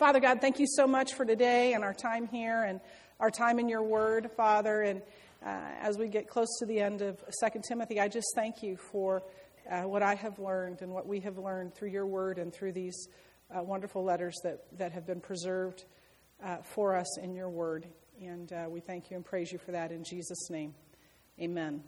Father God, thank you so much for today and our time here and our time in your word, Father. And uh, as we get close to the end of 2 Timothy, I just thank you for uh, what I have learned and what we have learned through your word and through these uh, wonderful letters that, that have been preserved uh, for us in your word. And uh, we thank you and praise you for that in Jesus' name. Amen.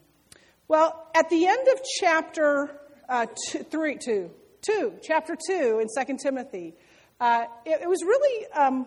Well, at the end of chapter uh, two, three, two, two, chapter 2 in 2 Timothy, uh, it, it, was really um,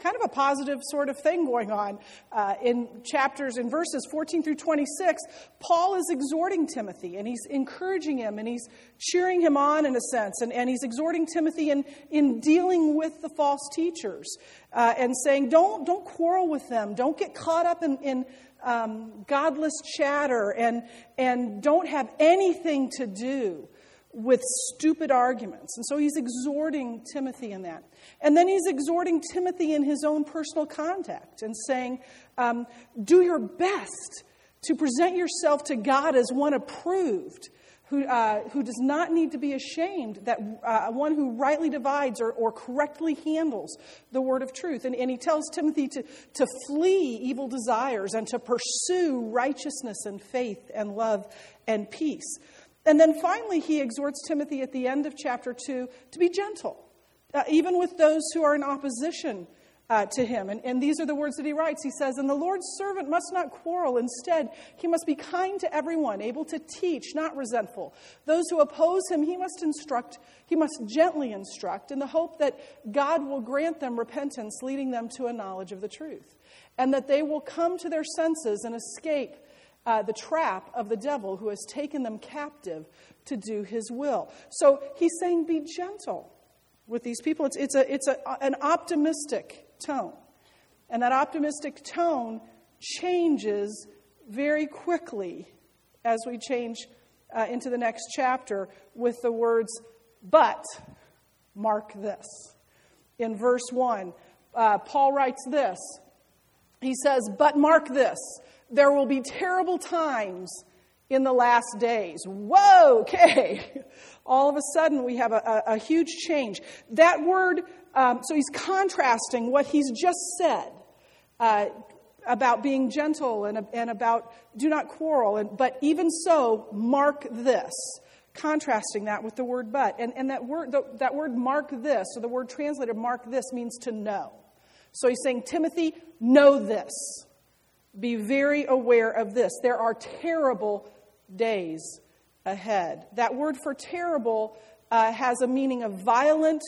kind of a positive sort of thing going on. Uh, in chapters, in verses 14 through 26, Paul is exhorting Timothy and he's encouraging him and he's cheering him on in a sense. And, and he's exhorting Timothy in, in dealing with the false teachers uh, and saying, don't, don't quarrel with them, don't get caught up in, in um, godless chatter, and, and don't have anything to do with stupid arguments. And so he's exhorting Timothy in that. And then he's exhorting Timothy in his own personal contact and saying, um, Do your best to present yourself to God as one approved. Who, uh, who does not need to be ashamed, that uh, one who rightly divides or, or correctly handles the word of truth. And, and he tells Timothy to, to flee evil desires and to pursue righteousness and faith and love and peace. And then finally, he exhorts Timothy at the end of chapter 2 to be gentle, uh, even with those who are in opposition uh, to him. And, and these are the words that he writes. He says, And the Lord's servant must not quarrel. Instead, he must be kind to everyone, able to teach, not resentful. Those who oppose him, he must instruct, he must gently instruct, in the hope that God will grant them repentance, leading them to a knowledge of the truth, and that they will come to their senses and escape uh, the trap of the devil who has taken them captive to do his will. So he's saying, be gentle with these people. It's, it's, a, it's a, an optimistic tone. And that optimistic tone changes very quickly as we change uh, into the next chapter with the words, but mark this. In verse 1, uh, Paul writes this. He says, But mark this there will be terrible times in the last days. Whoa, okay. All of a sudden, we have a, a, a huge change. That word, um, so he's contrasting what he's just said uh, about being gentle and, and about do not quarrel. And, but even so, mark this. Contrasting that with the word but. And, and that, word, the, that word mark this, or the word translated mark this, means to know. So he's saying, Timothy, know this. Be very aware of this. There are terrible days ahead. That word for terrible uh, has a meaning of violent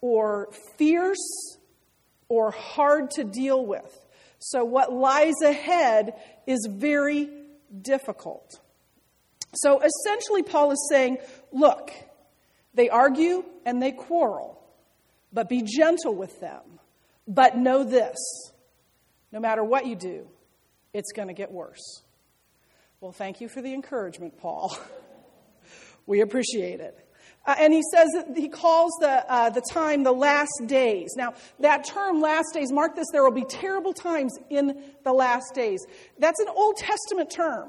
or fierce or hard to deal with. So, what lies ahead is very difficult. So, essentially, Paul is saying, look, they argue and they quarrel, but be gentle with them. But know this no matter what you do, it's going to get worse. Well, thank you for the encouragement, Paul. we appreciate it. Uh, and he says that he calls the, uh, the time the last days. Now, that term, last days, mark this, there will be terrible times in the last days. That's an Old Testament term.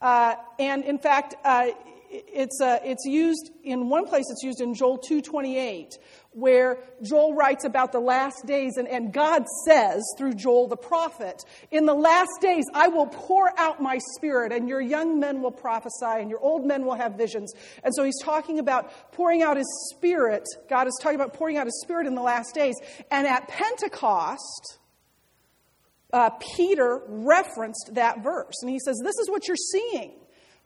Uh, and in fact, uh, it's, uh, it's used in one place, it's used in Joel 2.28, where Joel writes about the last days, and, and God says through Joel the prophet, In the last days I will pour out my spirit, and your young men will prophesy, and your old men will have visions. And so he's talking about pouring out his spirit. God is talking about pouring out his spirit in the last days. And at Pentecost, uh, Peter referenced that verse, and he says, This is what you're seeing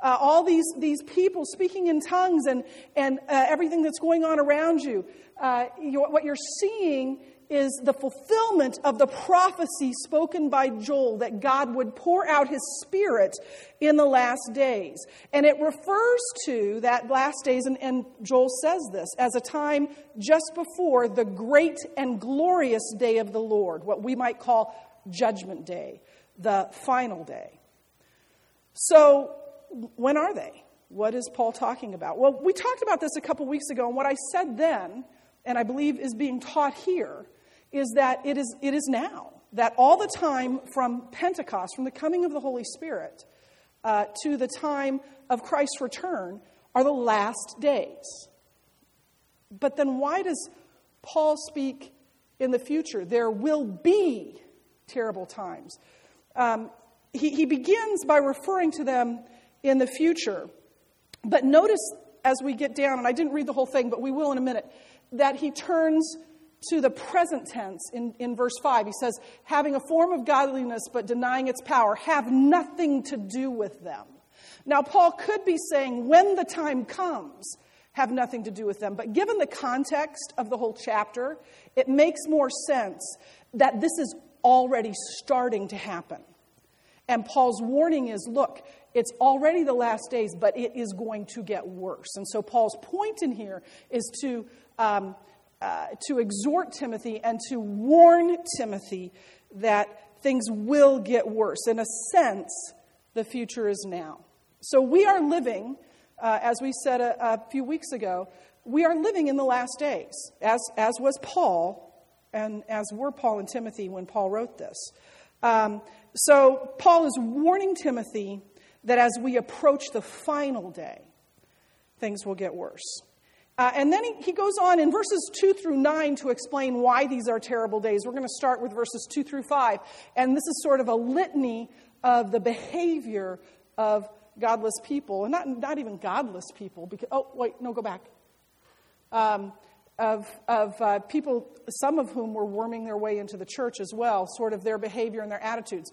uh, all these, these people speaking in tongues and, and uh, everything that's going on around you, uh, you, what you're seeing is the fulfillment of the prophecy spoken by Joel that God would pour out his spirit in the last days. And it refers to that last days, and, and Joel says this, as a time just before the great and glorious day of the Lord, what we might call Judgment Day, the final day. So, when are they? What is Paul talking about? Well, we talked about this a couple weeks ago, and what I said then, and I believe is being taught here, is that it is, it is now. That all the time from Pentecost, from the coming of the Holy Spirit, uh, to the time of Christ's return, are the last days. But then why does Paul speak in the future. There will be terrible times. Um, he, he begins by referring to them in the future. But notice as we get down, and I didn't read the whole thing, but we will in a minute, that he turns to the present tense in, in verse 5. He says, having a form of godliness but denying its power, have nothing to do with them. Now, Paul could be saying, when the time comes, have nothing to do with them. But given the context of the whole chapter, it makes more sense that this is already starting to happen. And Paul's warning is look, it's already the last days, but it is going to get worse. And so Paul's point in here is to, um, uh, to exhort Timothy and to warn Timothy that things will get worse. In a sense, the future is now. So we are living, uh, as we said a, a, few weeks ago, we are living in the last days, as, as was Paul, and as were Paul and Timothy when Paul wrote this. Um, so Paul is warning Timothy that as we approach the final day, things will get worse. Uh, and then he, he goes on in verses 2 through 9 to explain why these are terrible days. We're going to start with verses 2 through 5. And this is sort of a litany of the behavior of godless people, and not, not even godless people, because, oh, wait, no, go back. Um, of, of uh, people, some of whom were worming their way into the church as well, sort of their behavior and their attitudes.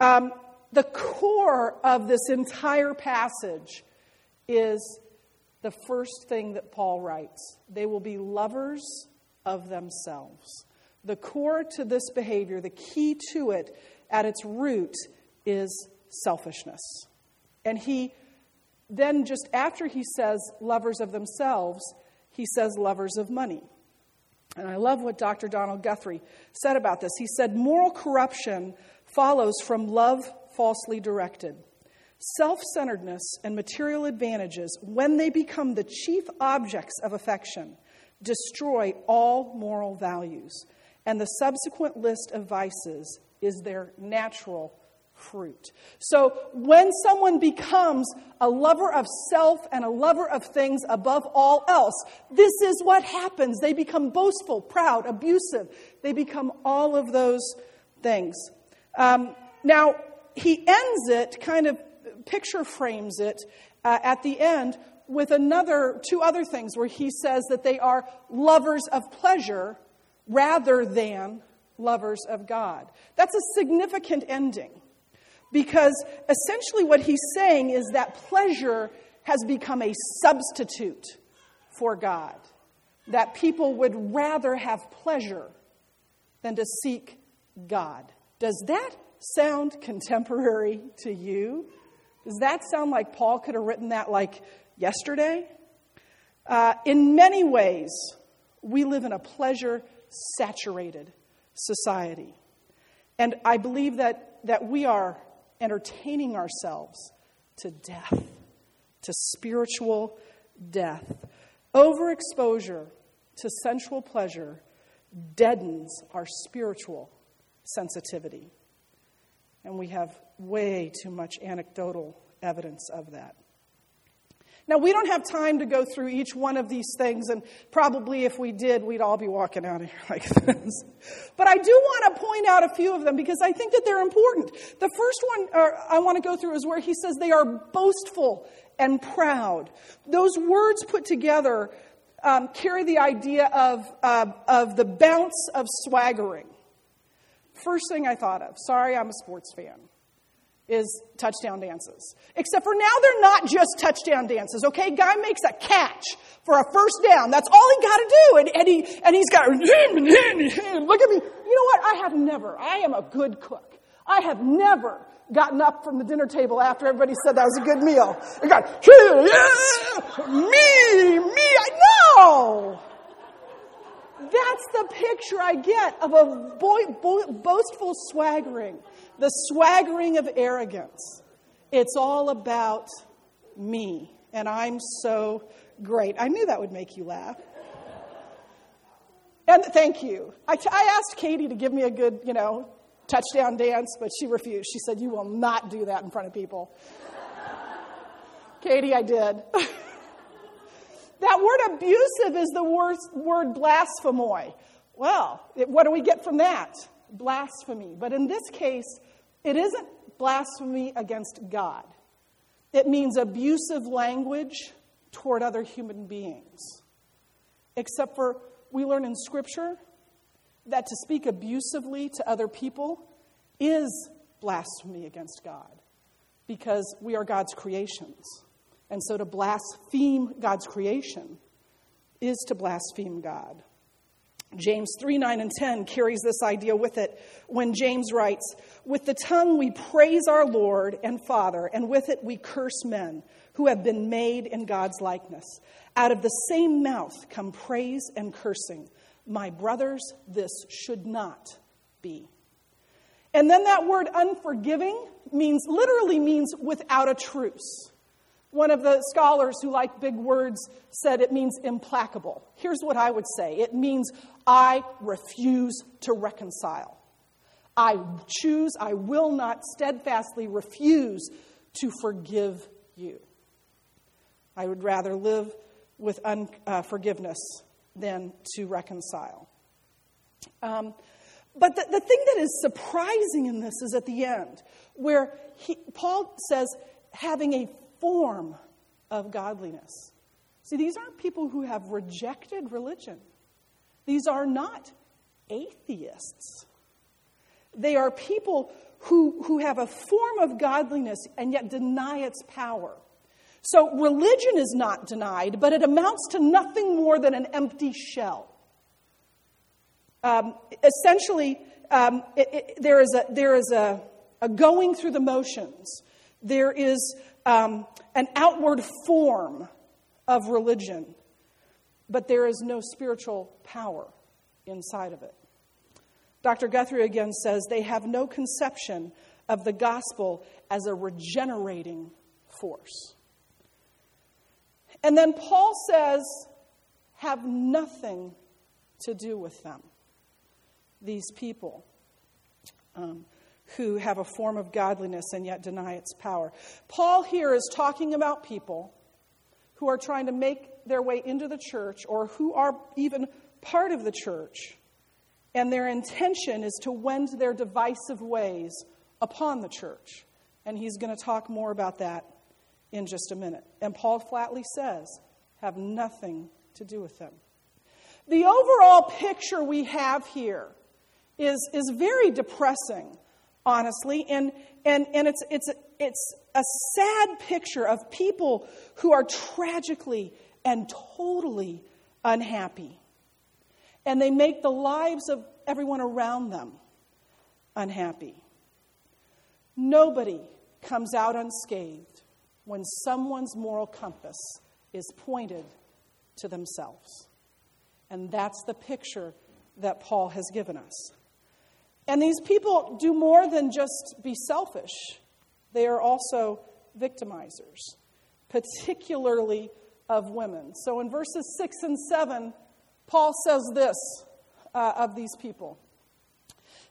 Um, the core of this entire passage is the first thing that Paul writes they will be lovers of themselves. The core to this behavior, the key to it at its root, is selfishness. And he then, just after he says lovers of themselves, he says lovers of money. And I love what Dr. Donald Guthrie said about this. He said, Moral corruption follows from love falsely directed. Self centeredness and material advantages, when they become the chief objects of affection, destroy all moral values. And the subsequent list of vices is their natural fruit. So when someone becomes a lover of self and a lover of things above all else, this is what happens. They become boastful, proud, abusive. They become all of those things. Um, now, he ends it, kind of picture frames it uh, at the end with another, two other things where he says that they are lovers of pleasure rather than lovers of God. That's a significant ending. Because essentially, what he's saying is that pleasure has become a substitute for God. That people would rather have pleasure than to seek God. Does that sound contemporary to you? Does that sound like Paul could have written that like yesterday? Uh, in many ways, we live in a pleasure saturated society. And I believe that, that we are entertaining ourselves to death, to spiritual death. Overexposure to sensual pleasure deadens our spiritual sensitivity. And we have way too much anecdotal evidence of that. Now, we don't have time to go through each one of these things, and probably if we did, we'd all be walking out of here like this. But I do want to point out a few of them because I think that they're important. The first one uh, I want to go through is where he says they are boastful and proud. Those words put together um, carry the idea of, uh, of the bounce of swaggering. First thing I thought of, sorry, I'm a sports fan is touchdown dances. Except for now, they're not just touchdown dances, okay? Guy makes a catch for a first down. That's all he got to do. And, and, he, and he's got, look at me. You know what? I have never, I am a good cook. I have never gotten up from the dinner table after everybody said that was a good meal. I got, yeah, me, me, I know. That's the picture I get of a boy, bo- boastful swaggering, the swaggering of arrogance. It's all about me, and I'm so great. I knew that would make you laugh. And thank you. I, t- I asked Katie to give me a good, you know, touchdown dance, but she refused. She said, You will not do that in front of people. Katie, I did. that word abusive is the word, blasphemoi. Well, what do we get from that? Blasphemy. But in this case, it isn't blasphemy against God, it means abusive language toward other human beings. Except for we learn in Scripture that to speak abusively to other people is blasphemy against God because we are God's creations. And so to blaspheme God's creation is to blaspheme God. James 3 9 and 10 carries this idea with it when James writes, With the tongue we praise our Lord and Father, and with it we curse men who have been made in God's likeness. Out of the same mouth come praise and cursing. My brothers, this should not be. And then that word unforgiving means literally means without a truce. One of the scholars who like big words said it means implacable. Here's what I would say it means I refuse to reconcile. I choose, I will not steadfastly refuse to forgive you. I would rather live with unforgiveness uh, than to reconcile. Um, but the, the thing that is surprising in this is at the end, where he, Paul says, having a form of godliness. See, these aren't people who have rejected religion, these are not atheists. They are people who, who have a form of godliness and yet deny its power. So religion is not denied, but it amounts to nothing more than an empty shell. Um, essentially, um, it, it, there is, a, there is a, a, going through the motions. There is um, an outward form of religion, but there is no spiritual power inside of it. Dr. Guthrie again says they have no conception of the gospel as a regenerating force. And then Paul says, have nothing to do with them, these people. Um, who have a form of godliness and yet deny its power. Paul here is talking about people who are trying to make their way into the church or who are even part of the church, and their intention is to wend their divisive ways upon the church. And he's going to talk more about that in just a minute. And Paul flatly says, have nothing to do with them. The overall picture we have here is, is very depressing honestly. And, and, and it's, it's, it's a sad picture of people who are tragically and totally unhappy. And they make the lives of everyone around them unhappy. Nobody comes out unscathed when someone's moral compass is pointed to themselves. And that's the picture that Paul has given us. And these people do more than just be selfish, they are also victimizers, particularly of women. So in verses 6 and 7, Paul says this uh, of these people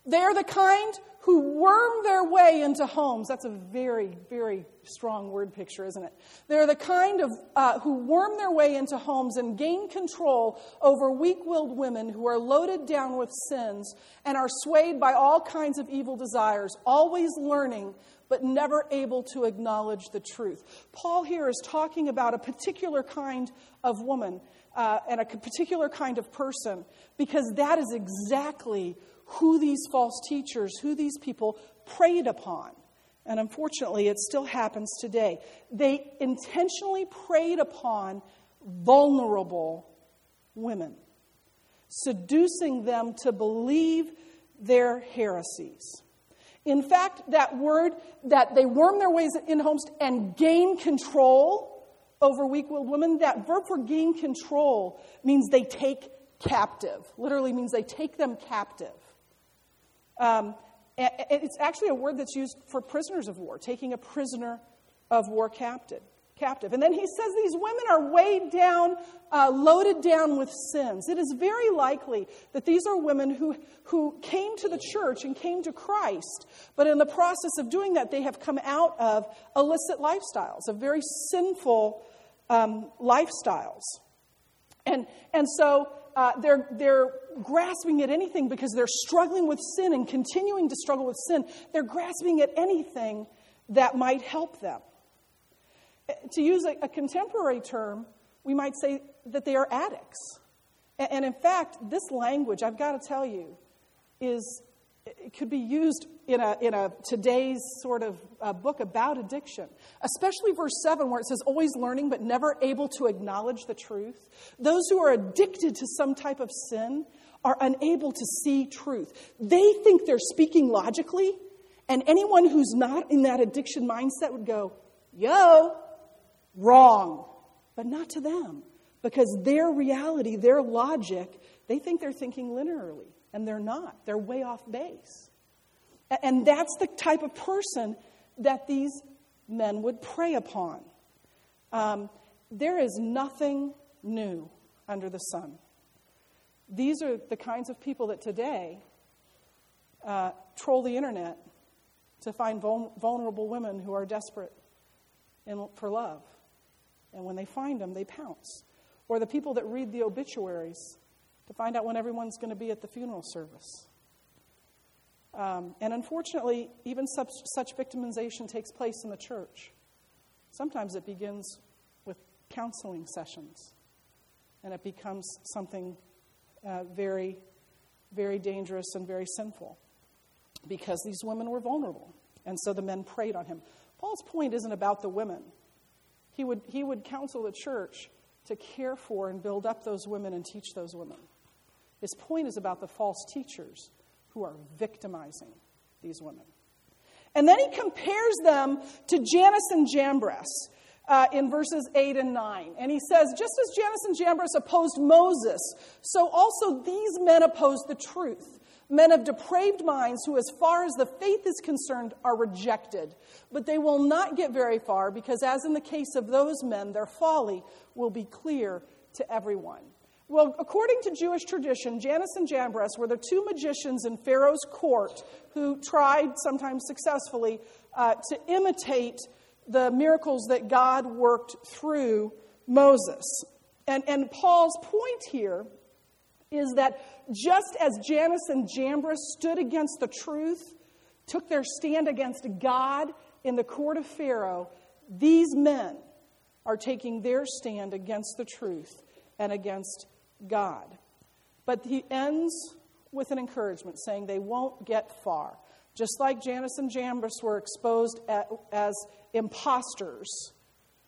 They're the kind who worm their way into homes. That's a very, very strong word picture, isn't it? They're the kind of uh, who worm their way into homes and gain control over weak willed women who are loaded down with sins and are swayed by all kinds of evil desires, always learning but never able to acknowledge the truth. Paul here is talking about a particular kind of woman uh, and a particular kind of person because that is exactly who these false teachers, who these people preyed upon. And unfortunately, it still happens today. They intentionally preyed upon vulnerable women, seducing them to believe their heresies. In fact, that word that they worm their ways in homes and gain control over weak willed women, that verb for gain control means they take captive. Literally means they take them captive. Um, it's actually a word that's used for prisoners of war, taking a prisoner of war captive. Captive. And then he says these women are weighed down, uh, loaded down with sins. It is very likely that these are women who, who came to the church and came to Christ, but in the process of doing that, they have come out of illicit lifestyles, of very sinful um, lifestyles. And, and so uh, they're, they're grasping at anything because they're struggling with sin and continuing to struggle with sin. They're grasping at anything that might help them. To use a, a contemporary term, we might say that they are addicts. And, and in fact, this language, I've got to tell you, is it could be used in a, in a today's sort of uh, book about addiction especially verse 7 where it says always learning but never able to acknowledge the truth. Those who are addicted to some type of sin are unable to see truth. They think they're speaking logically and anyone who's not in that addiction mindset would go yo wrong. But not to them because their reality their logic they think they're thinking linearly and they're not. They're way off base. And that's the type of person that these men would prey upon. Um, there is nothing new under the sun. These are the kinds of people that today uh, troll the internet to find vul- vulnerable women who are desperate in, for love. And when they find them, they pounce. Or the people that read the obituaries to find out when everyone's going to be at the funeral service. Um, and unfortunately, even such, such victimization takes place in the church. Sometimes it begins with counseling sessions, and it becomes something uh, very, very dangerous and very sinful because these women were vulnerable. And so the men preyed on him. Paul's point isn't about the women. He would, he would counsel the church to care for and build up those women and teach those women. His point is about the false teachers who are victimizing these women. And then he compares them to Jannes and Jambres uh, in verses 8 and 9. And he says, Just as Jannes and Jambres opposed Moses, so also these men oppose the truth. Men of depraved minds who, as far as the faith is concerned, are rejected. But they will not get very far because, as in the case of those men, their folly will be clear to everyone. Well, according to Jewish tradition, Jannes and Jambres were the two magicians in Pharaoh's court who tried, sometimes successfully, uh, to imitate the miracles that God worked through Moses. And, and Paul's point here is that just as Jannes and Jambres stood against the truth, took their stand against God in the court of Pharaoh, these men are taking their stand against the truth and against God. But he ends with an encouragement saying they won't get far. Just like Jannes and Jambres were exposed as impostors,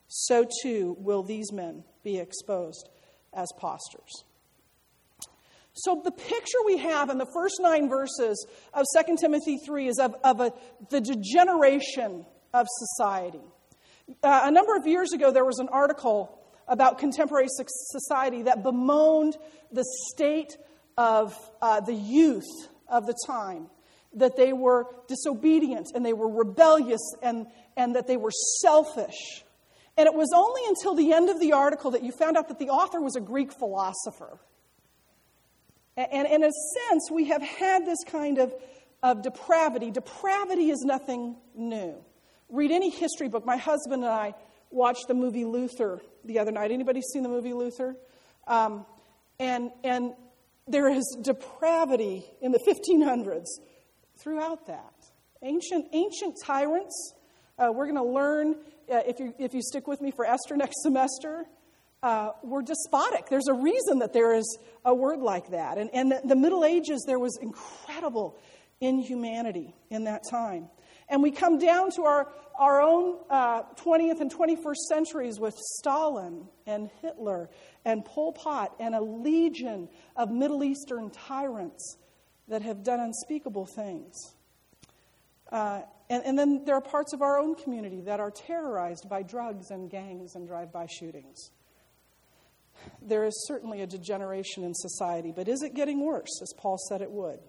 so too will these men be exposed as posters. So, the picture we have in the first nine verses of 2 Timothy 3 is of, of a, the degeneration of society. Uh, a number of years ago, there was an article about contemporary society that bemoaned the state of uh, the youth of the time, that they were disobedient and they were rebellious and, and that they were selfish. And it was only until the end of the article that you found out that the author was a Greek philosopher. And, and in a sense, we have had this kind of, of depravity. Depravity is nothing new. Read any history book. My husband and I watched the movie Luther the other night. Anybody seen the movie Luther? Um, and, and there is depravity in the 1500s throughout that. Ancient, ancient tyrants. Uh, we're going to learn, uh, if, you, if you stick with me for Esther next semester, uh, were despotic. There's a reason that there is a word like that. And, and the, the Middle Ages, there was incredible inhumanity in that time. And we come down to our, our own uh, 20th and 21st centuries with Stalin and Hitler and Pol Pot and a legion of Middle Eastern tyrants that have done unspeakable things. Uh, and, and then there are parts of our own community that are terrorized by drugs and gangs and drive by shootings. there is certainly a degeneration in society, but is it getting worse, as Paul said it would?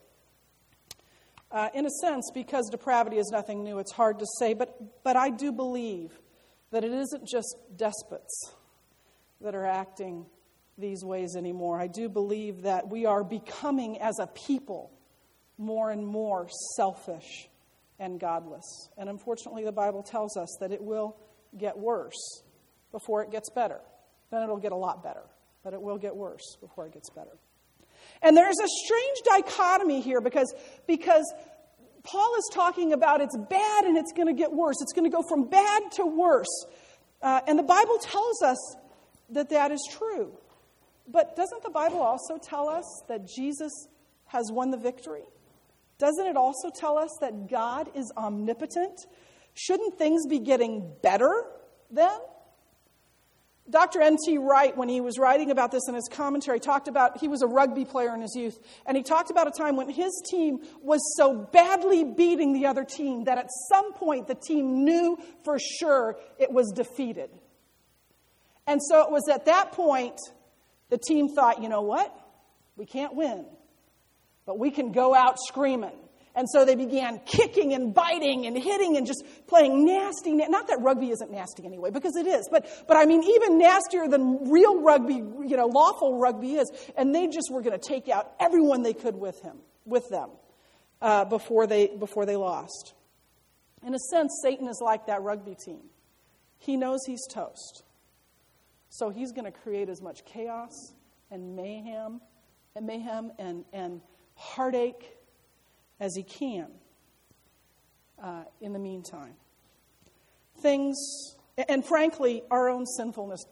Uh, in a sense, because depravity is nothing new, it's hard to say, but, but I do believe that it isn't just despots that are acting these ways anymore. I do believe that we are becoming, as a people, more and more selfish and godless. And unfortunately, the Bible tells us that it will get worse before it gets better. Then it'll get a lot better, but it will get worse before it gets better. And there's a strange dichotomy here because, because Paul is talking about it's bad and it's going to get worse. It's going to go from bad to worse. Uh, and the Bible tells us that that is true. But doesn't the Bible also tell us that Jesus has won the victory? Doesn't it also tell us that God is omnipotent? Shouldn't things be getting better then? Dr. N.T. Wright, when he was writing about this in his commentary, talked about he was a rugby player in his youth, and he talked about a time when his team was so badly beating the other team that at some point the team knew for sure it was defeated. And so it was at that point the team thought, you know what? We can't win, but we can go out screaming. And so they began kicking and biting and hitting and just playing nasty. Not that rugby isn't nasty anyway, because it is. But, but I mean, even nastier than real rugby, you know, lawful rugby is. And they just were going to take out everyone they could with him, with them, uh, before they before they lost. In a sense, Satan is like that rugby team. He knows he's toast, so he's going to create as much chaos and mayhem, and mayhem and and heartache as he can uh, in the meantime. Things, and frankly, our own sinfulness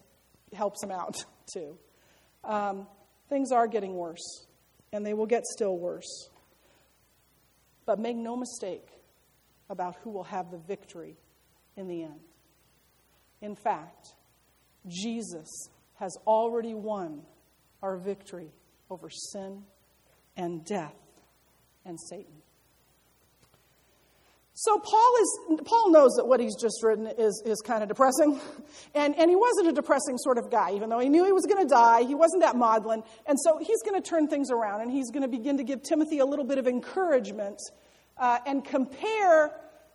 helps him out too. Um, things are getting worse, and they will get still worse. But make no mistake about who will have the victory in the end. In fact, Jesus has already won our victory over sin and death and Satan. So Paul is Paul knows that what he's just written is, is kind of depressing. And, and he wasn't a depressing sort of guy, even though he knew he was going to die. He wasn't that maudlin. And so he's going to turn things around and he's going to begin to give Timothy a little bit of encouragement uh, and compare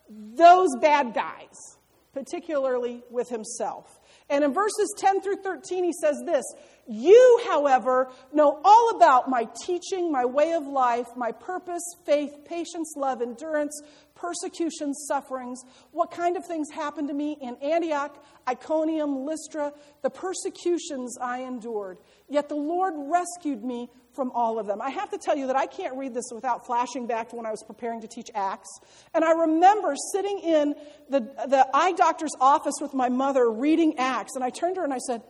those bad guys, particularly with himself. And in verses 10 through 13, he says this You, however, know all about my teaching, my way of life, my purpose, faith, patience, love, endurance, persecutions, sufferings, what kind of things happened to me in Antioch, Iconium, Lystra, the persecutions I endured. Yet the Lord rescued me from all of them. I have to tell you that I can't read this without flashing back to when I was preparing to teach Acts. And I remember sitting in the, the eye doctor's office with my mother reading Acts, and I turned to her and I said,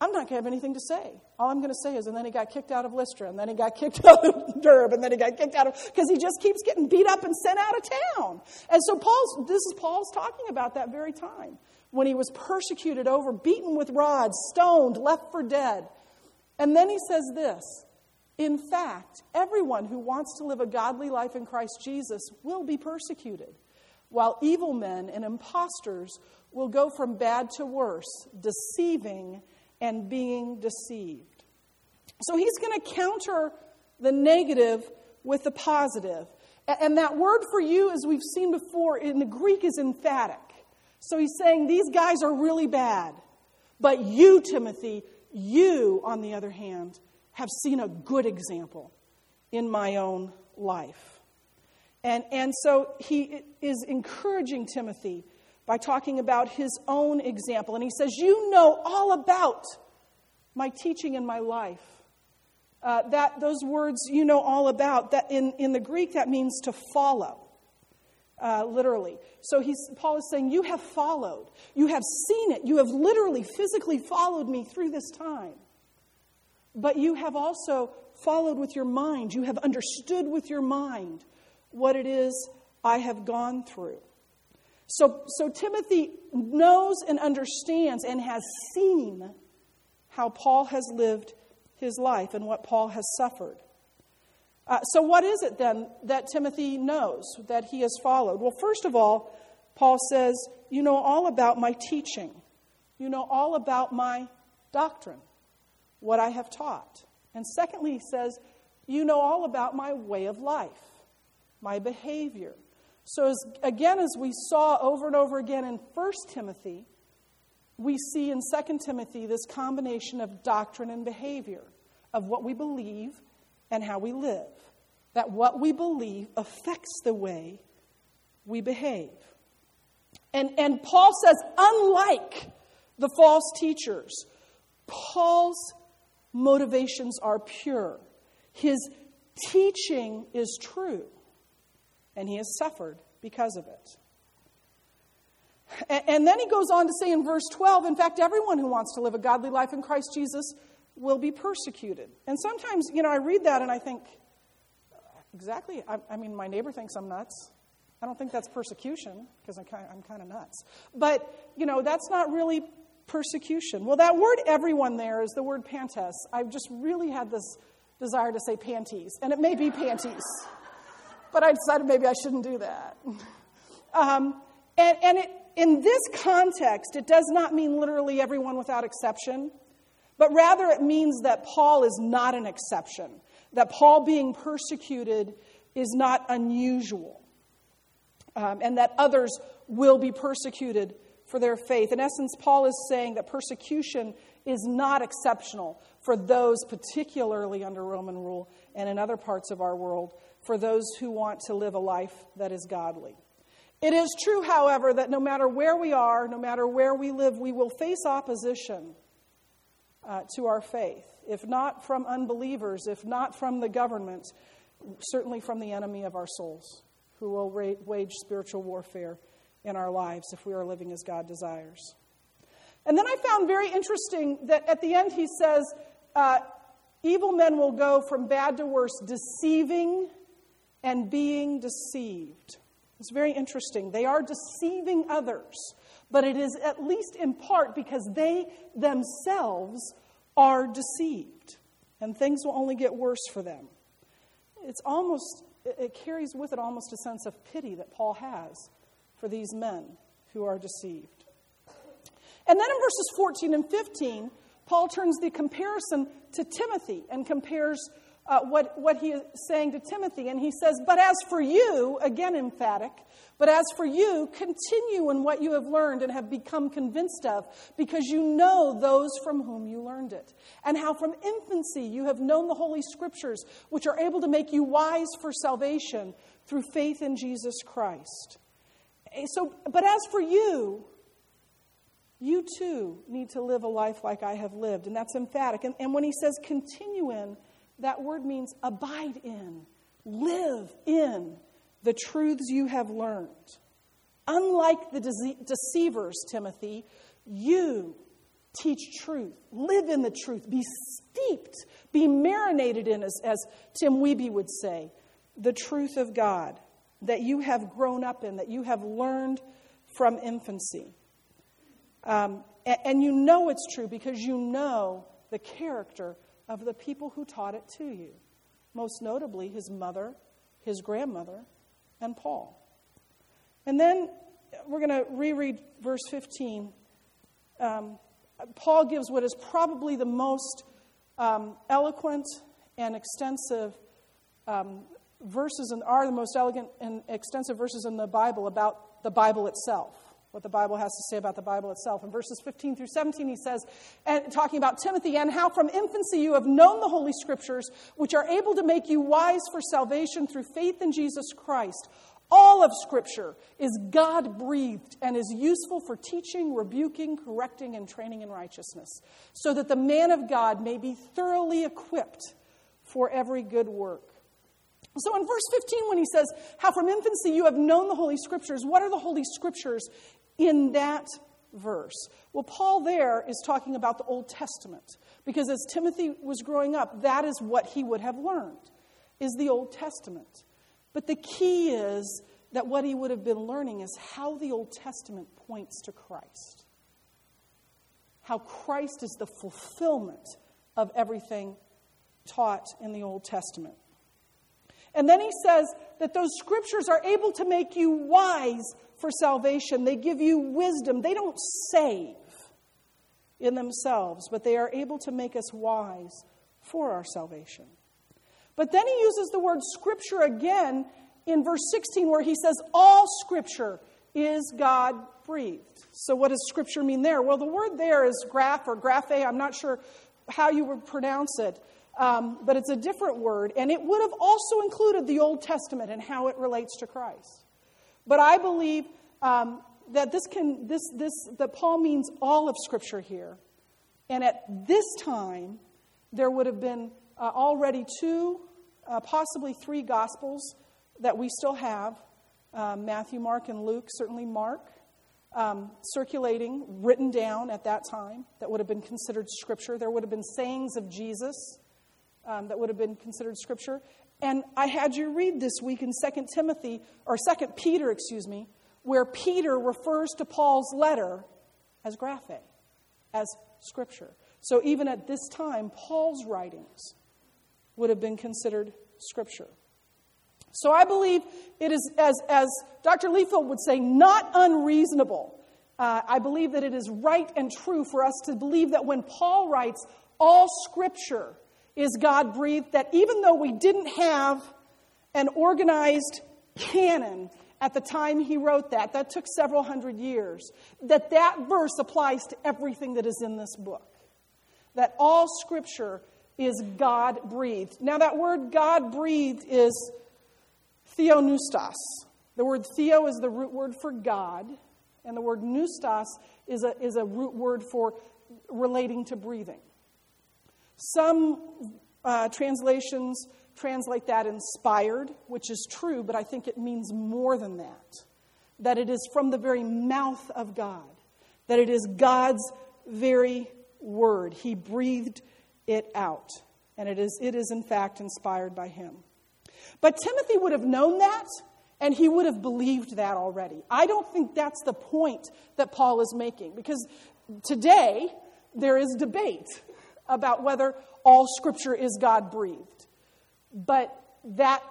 I'm not going to have anything to say. All I'm going to say is, and then he got kicked out of Lystra, and then he got kicked out of Derbe, and then he got kicked out of, because he just keeps getting beat up and sent out of town. And so Paul's, this is Paul's talking about that very time when he was persecuted over, beaten with rods, stoned, left for dead. And then he says this in fact, everyone who wants to live a godly life in Christ Jesus will be persecuted, while evil men and impostors will go from bad to worse, deceiving and being deceived. So he's going to counter the negative with the positive. And that word for you, as we've seen before, in the Greek is emphatic. So he's saying these guys are really bad. But you, Timothy, you, on the other hand, have seen a good example in my own life. And, and so he is encouraging Timothy by talking about his own example. And he says, You know all about my teaching and my life. Uh, that those words you know all about that in, in the greek that means to follow uh, literally so he's, paul is saying you have followed you have seen it you have literally physically followed me through this time but you have also followed with your mind. You have understood with your mind what it is I have gone through. So, so Timothy knows and understands and has seen how Paul has lived his life and what Paul has suffered. Uh, so, what is it then that Timothy knows that he has followed? Well, first of all, Paul says, You know all about my teaching, you know all about my doctrine. What I have taught. And secondly, he says, You know all about my way of life, my behavior. So, as, again, as we saw over and over again in 1 Timothy, we see in 2 Timothy this combination of doctrine and behavior, of what we believe and how we live. That what we believe affects the way we behave. And, and Paul says, unlike the false teachers, Paul's motivations are pure. His teaching is true, and he has suffered because of it. And then he goes on to say in verse 12, in fact, everyone who wants to live a godly life in Christ Jesus will be persecuted. And sometimes, you know, I read that and I think, exactly, I, I mean, my neighbor thinks I'm nuts. I don't think that's persecution because I'm kind, I'm kind of nuts. But, you know, that's not really persecution. Well, that word everyone there is the word pantes. I've just really had this desire to say panties, and it may be panties. but I decided maybe I shouldn't do that. Um, and and it, in this context, it does not mean literally everyone without exception, but rather it means that Paul is not an exception, that Paul being persecuted is not unusual, um, and that others will be persecuted for their faith. In essence, Paul is saying that persecution is not exceptional for those, particularly under Roman rule and in other parts of our world, for those who want to live a life that is godly. It is true, however, that no matter where we are, no matter where we live, we will face opposition uh, to our faith. If not from unbelievers, if not from the government, certainly from the enemy of our souls, who will wage spiritual warfare in our lives if we are living as God desires. And then I found very interesting that at the end he says, uh, evil men will go from bad to worse, deceiving and being deceived. It's very interesting. They are deceiving others, but it is at least in part because they themselves are deceived, and things will only get worse for them. It's almost, it carries with it almost a sense of pity that Paul has for these men who are deceived. And then in verses 14 and 15, Paul turns the comparison to Timothy and compares uh, what, what he is saying to Timothy. And he says, But as for you, again emphatic, but as for you, continue in what you have learned and have become convinced of, because you know those from whom you learned it. And how from infancy you have known the Holy Scriptures, which are able to make you wise for salvation through faith in Jesus Christ. So, but as for you, you too need to live a life like I have lived. And that's emphatic. And, and when he says continue in, that word means abide in, live in the truths you have learned. Unlike the dece- deceivers, Timothy, you teach truth, live in the truth, be steeped, be marinated in, as, as Tim Wiebe would say, the truth of God that you have grown up in, that you have learned from infancy. Um, and, and you know it's true because you know the character of the people who taught it to you, most notably his mother, his grandmother, and Paul. And then we're going to reread verse 15. Um, Paul gives what is probably the most um, eloquent and extensive um, verses and are the most elegant and extensive verses in the Bible about the Bible itself what the Bible has to say about the Bible itself. In verses 15 through 17, he says, and talking about Timothy, and how from infancy you have known the Holy Scriptures, which are able to make you wise for salvation through faith in Jesus Christ. All of Scripture is God breathed and is useful for teaching, rebuking, correcting, and training in righteousness, so that the man of God may be thoroughly equipped for every good work. So in verse 15, when he says, How from infancy you have known the Holy Scriptures, what are the Holy Scriptures? in that verse? Well, Paul there is talking about the Old Testament because as Timothy was growing up, that is what he would have learned is the Old Testament. But the key is that what he would have been learning is how the Old Testament points to Christ. How Christ is the fulfillment of everything taught in the Old Testament. And then he says that those scriptures are able to make you wise for salvation. They give you wisdom. They don't save, in themselves, but they are able to make us wise for our salvation. But then he uses the word scripture again in verse 16, where he says, All scripture is God breathed. So, what does scripture mean there? Well, the word there is graph or graphe. I'm not sure how you would pronounce it, um, but it's a different word. And it would have also included the Old Testament and how it relates to Christ. But I believe um, that this can, this, this, that Paul means all of Scripture here. And at this time, there would have been uh, already two, uh, possibly three Gospels that we still have um, Matthew, Mark, and Luke, certainly Mark, um, circulating, written down at that time that would have been considered Scripture. There would have been sayings of Jesus um, that would have been considered Scripture. And I had you read this week in 2 Timothy, or 2 Peter, excuse me, where Peter refers to Paul's letter as graphe, as Scripture. So even at this time, Paul's writings would have been considered Scripture. So I believe it is, as, as Dr. Liefeld would say, not unreasonable. Uh, I believe that it is right and true for us to believe that when Paul writes, all scripture is God breathed, that even though we didn't have an organized canon at the time he wrote that, that took several hundred years, that that verse applies to everything that is in this book. That all scripture is God breathed. Now, that word God breathed is theopneustos. The word theo is the root word for God, and the word pneustos is a, is a root word for relating to breathing. Some uh, translations translate that inspired, which is true, but I think it means more than that. That it is from the very mouth of God, that it is God's very word. He breathed it out, and it is, it is in fact inspired by Him. But Timothy would have known that, and he would have believed that already. I don't think that's the point that Paul is making, because today there is debate about whether all scripture is God breathed. But that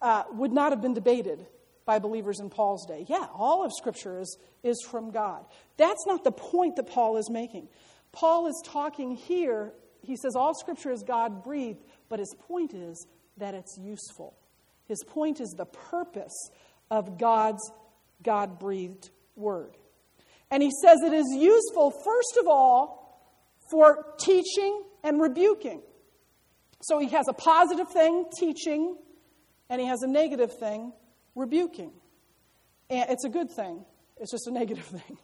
uh, would not have been debated by believers in Paul's day. Yeah, all of scripture is, is from God. That's not the point that Paul is making. Paul is talking here, he says all scripture is God breathed, but his point is that it's useful. His point is the purpose of God's God breathed word. And he says it is useful, first of all, for teaching and rebuking. So he has a positive thing, teaching, and he has a negative thing, rebuking. And it's a good thing, it's just a negative thing.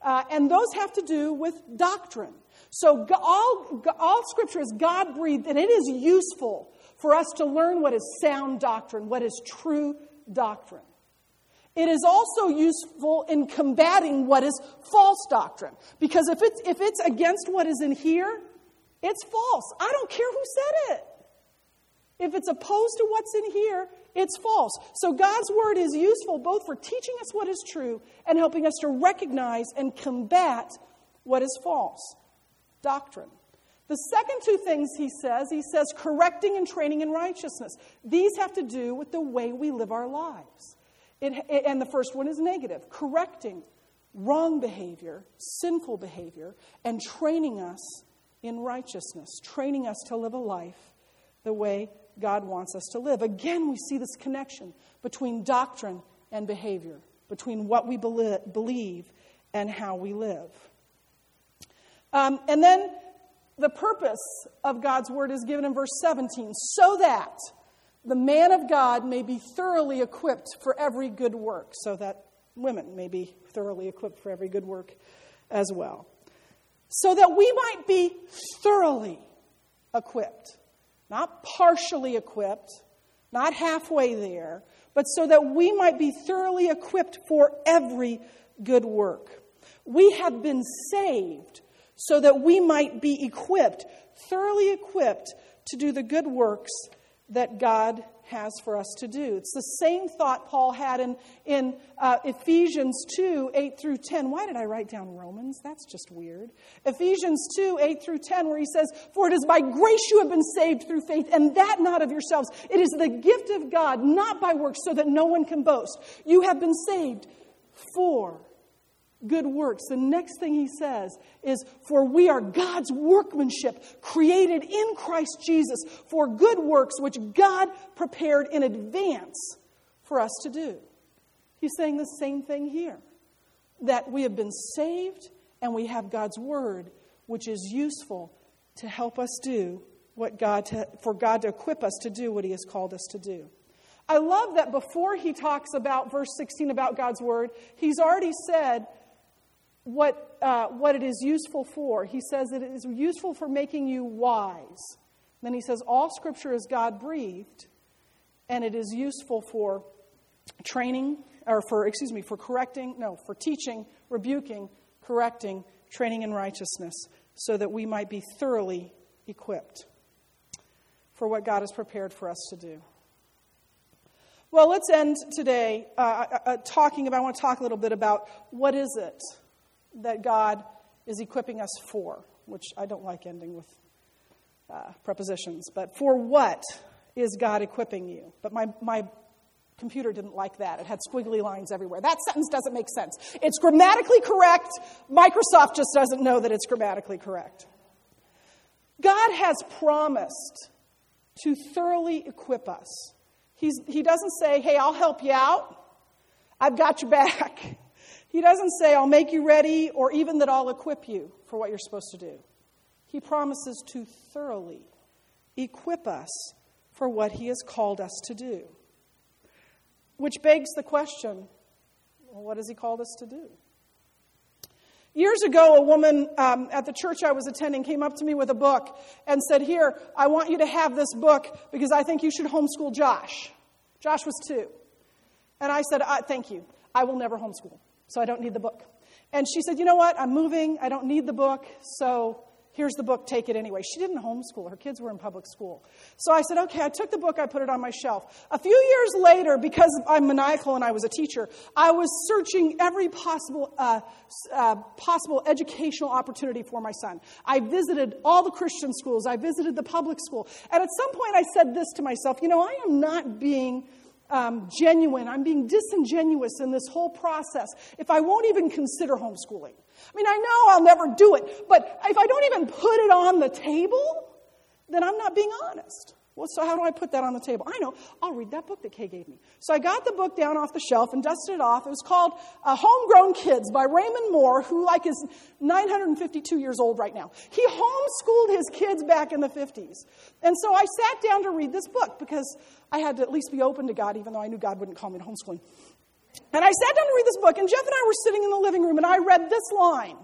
Uh, and those have to do with doctrine. So all, all scripture is God breathed, and it is useful for us to learn what is sound doctrine, what is true doctrine. It is also useful in combating what is false doctrine. Because if it's, if it's against what is in here, it's false. I don't care who said it. If it's opposed to what's in here, it's false. So God's word is useful both for teaching us what is true and helping us to recognize and combat what is false doctrine. The second two things he says, he says correcting and training in righteousness. These have to do with the way we live our lives. It, it, and the first one is negative correcting wrong behavior, sinful behavior, and training us in righteousness, training us to live a life the way God wants us to live. Again, we see this connection between doctrine and behavior, between what we believe and how we live. Um, and then the purpose of God's word is given in verse 17 so that the man of God may be thoroughly equipped for every good work, so that women may be thoroughly equipped for every good work as well. So that we might be thoroughly equipped, not partially equipped, not halfway there, but so that we might be thoroughly equipped for every good work. We have been saved so that we might be equipped, thoroughly equipped to do the good works that God has for us to do. It's the same thought Paul had in, in uh, Ephesians 2 8 through 10. Why did I write down Romans? That's just weird. Ephesians 2 8 through 10, where he says, For it is by grace you have been saved through faith, and that not of yourselves. It is the gift of God, not by works, so that no one can boast. You have been saved for good works. The next thing he says is, For we are God's workmanship, created in Christ Jesus for good works, which God prepared in advance for us to do. He's saying the same thing here that we have been saved and we have God's word, which is useful to help us do what God to, for God to equip us to do what He has called us to do. I love that before he talks about verse 16 about God's word, he's already said what, uh, what it is useful for. He says that it is useful for making you wise. Then he says, All scripture is God breathed, and it is useful for training, or for, excuse me, for correcting, no, for teaching, rebuking, correcting, training in righteousness, so that we might be thoroughly equipped for what God has prepared for us to do. Well, let's end today uh, uh, uh talking about, I want to talk a little bit about what is it that God is equipping us for, which I don't like ending with uh, prepositions, but for what is God equipping you? But my, my computer didn't like that. It had squiggly lines everywhere. That sentence doesn't make sense. It's grammatically correct. Microsoft just doesn't know that it's grammatically correct. God has promised to thoroughly equip us. He's, he doesn't say, hey, I'll help you out. I've got your back. He doesn't say, I'll make you ready, or even that I'll equip you for what you're supposed to do. He promises to thoroughly equip us for what He has called us to do. Which begs the question well, what has He called us to do? Years ago, a woman um, at the church I was attending came up to me with a book and said, Here, I want you to have this book because I think you should homeschool Josh. Josh was two. And I said, Thank you. I will never homeschool so I don't need the book. And she said, You know what? I'm moving. I don't need the book. So here's the book. Take it anyway. She didn't homeschool. Her kids were in public school. So I said, Okay. I took the book. I put it on my shelf. A few years later, because I'm maniacal and I was a teacher, I was searching every possible, uh, uh, possible educational opportunity for my son. I visited all the Christian schools. I visited the public school. And at some point, I said this to myself You know, I am not being um, genuine. I'm being disingenuous in this whole process if I won't even consider homeschooling. I mean, I know I'll never do it, but if I don't even put it on the table, then I'm not being honest. Well, so how do I put that on the table? I know. I'll read that book that Kay gave me. So I got the book down off the shelf and dusted it off. It was called uh, Homegrown Kids by Raymond Moore, who like is 952 years old right now. He homeschooled his kids back in the 50s. And so I sat down to read this book because I had to at least be open to God, even though I knew God wouldn't call me to homeschooling. And I sat down to read this book, and Jeff and I were sitting in the living room, and I read this line.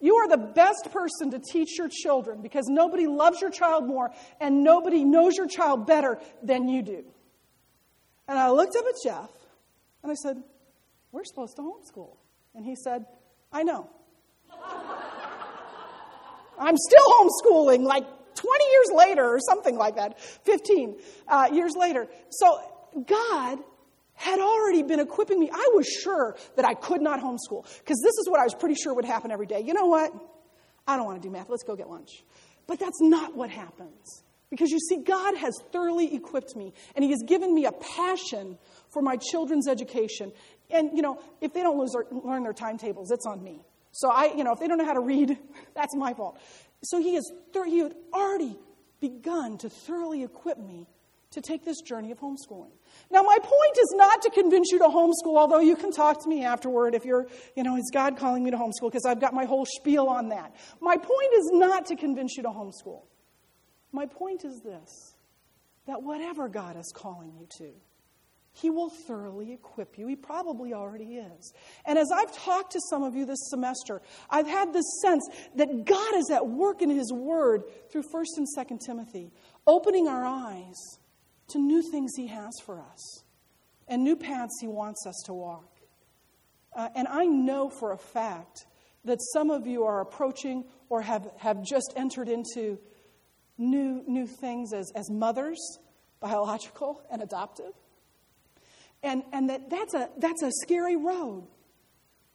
You are the best person to teach your children because nobody loves your child more and nobody knows your child better than you do. And I looked up at Jeff and I said, We're supposed to homeschool. And he said, I know. I'm still homeschooling like 20 years later or something like that, 15 uh, years later. So God had already been equipping me. I was sure that I could not homeschool because this is what I was pretty sure would happen every day. You know what? I don't want to do math. Let's go get lunch. But that's not what happens. Because you see, God has thoroughly equipped me, and He has given me a passion for my children's education. And, you know, if they don't their, learn their timetables, it's on me. So I, you know, if they don't know how to read, that's my fault. So He has, he had already begun to thoroughly equip me to take this journey of homeschooling. Now, my point is not to convince you to homeschool, although you can talk to me afterward if you're, you know, is God calling me to homeschool? Because I've got my whole spiel on that. My point is not to convince you to homeschool. My point is this that whatever God is calling you to, He will thoroughly equip you. He probably already is. And as I've talked to some of you this semester, I've had this sense that God is at work in His Word through 1st and 2nd Timothy, opening our eyes to new things He has for us and new paths He wants us to walk. Uh, and I know for a fact that some of you are approaching or have, have just entered into new, new things as, as mothers, biological and adoptive. And, and that, that's, a, that's a scary road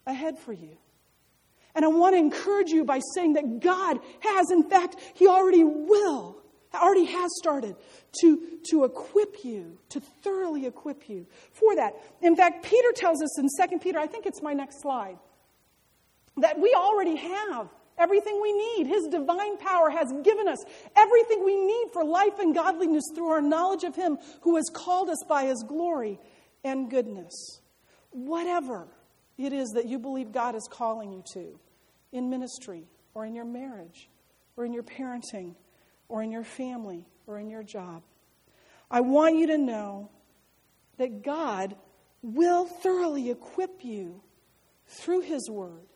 ahead for you. And I want to encourage you by saying that God has, in fact, He already will already has started to, to equip you, to thoroughly equip you for that. In fact, Peter tells us in 2 Peter, I think it's my next slide. that we already have everything we need. His divine power has given us everything we need for life and godliness through our knowledge of Him who has called us by His glory and goodness. Whatever it is that you believe God is calling you to in ministry or in your marriage or in your parenting or in your family or in your job, I want you to know that God will thoroughly equip you through His Word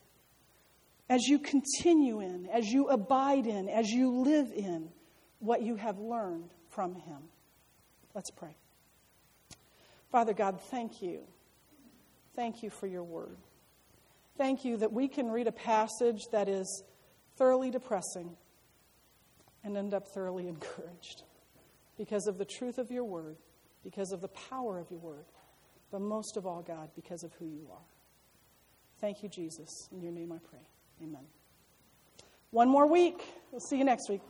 as you continue in, as you abide in, as you live in what you have learned from Him. Let's pray. Father God, thank you. Thank you for your word. Thank you that we can read a passage that is thoroughly depressing and end up thoroughly encouraged because of the truth of your word, because of the power of your word, but most of all, God, because of who you are. Thank you, Jesus. In your name I pray. Amen. One more week. We'll see you next week.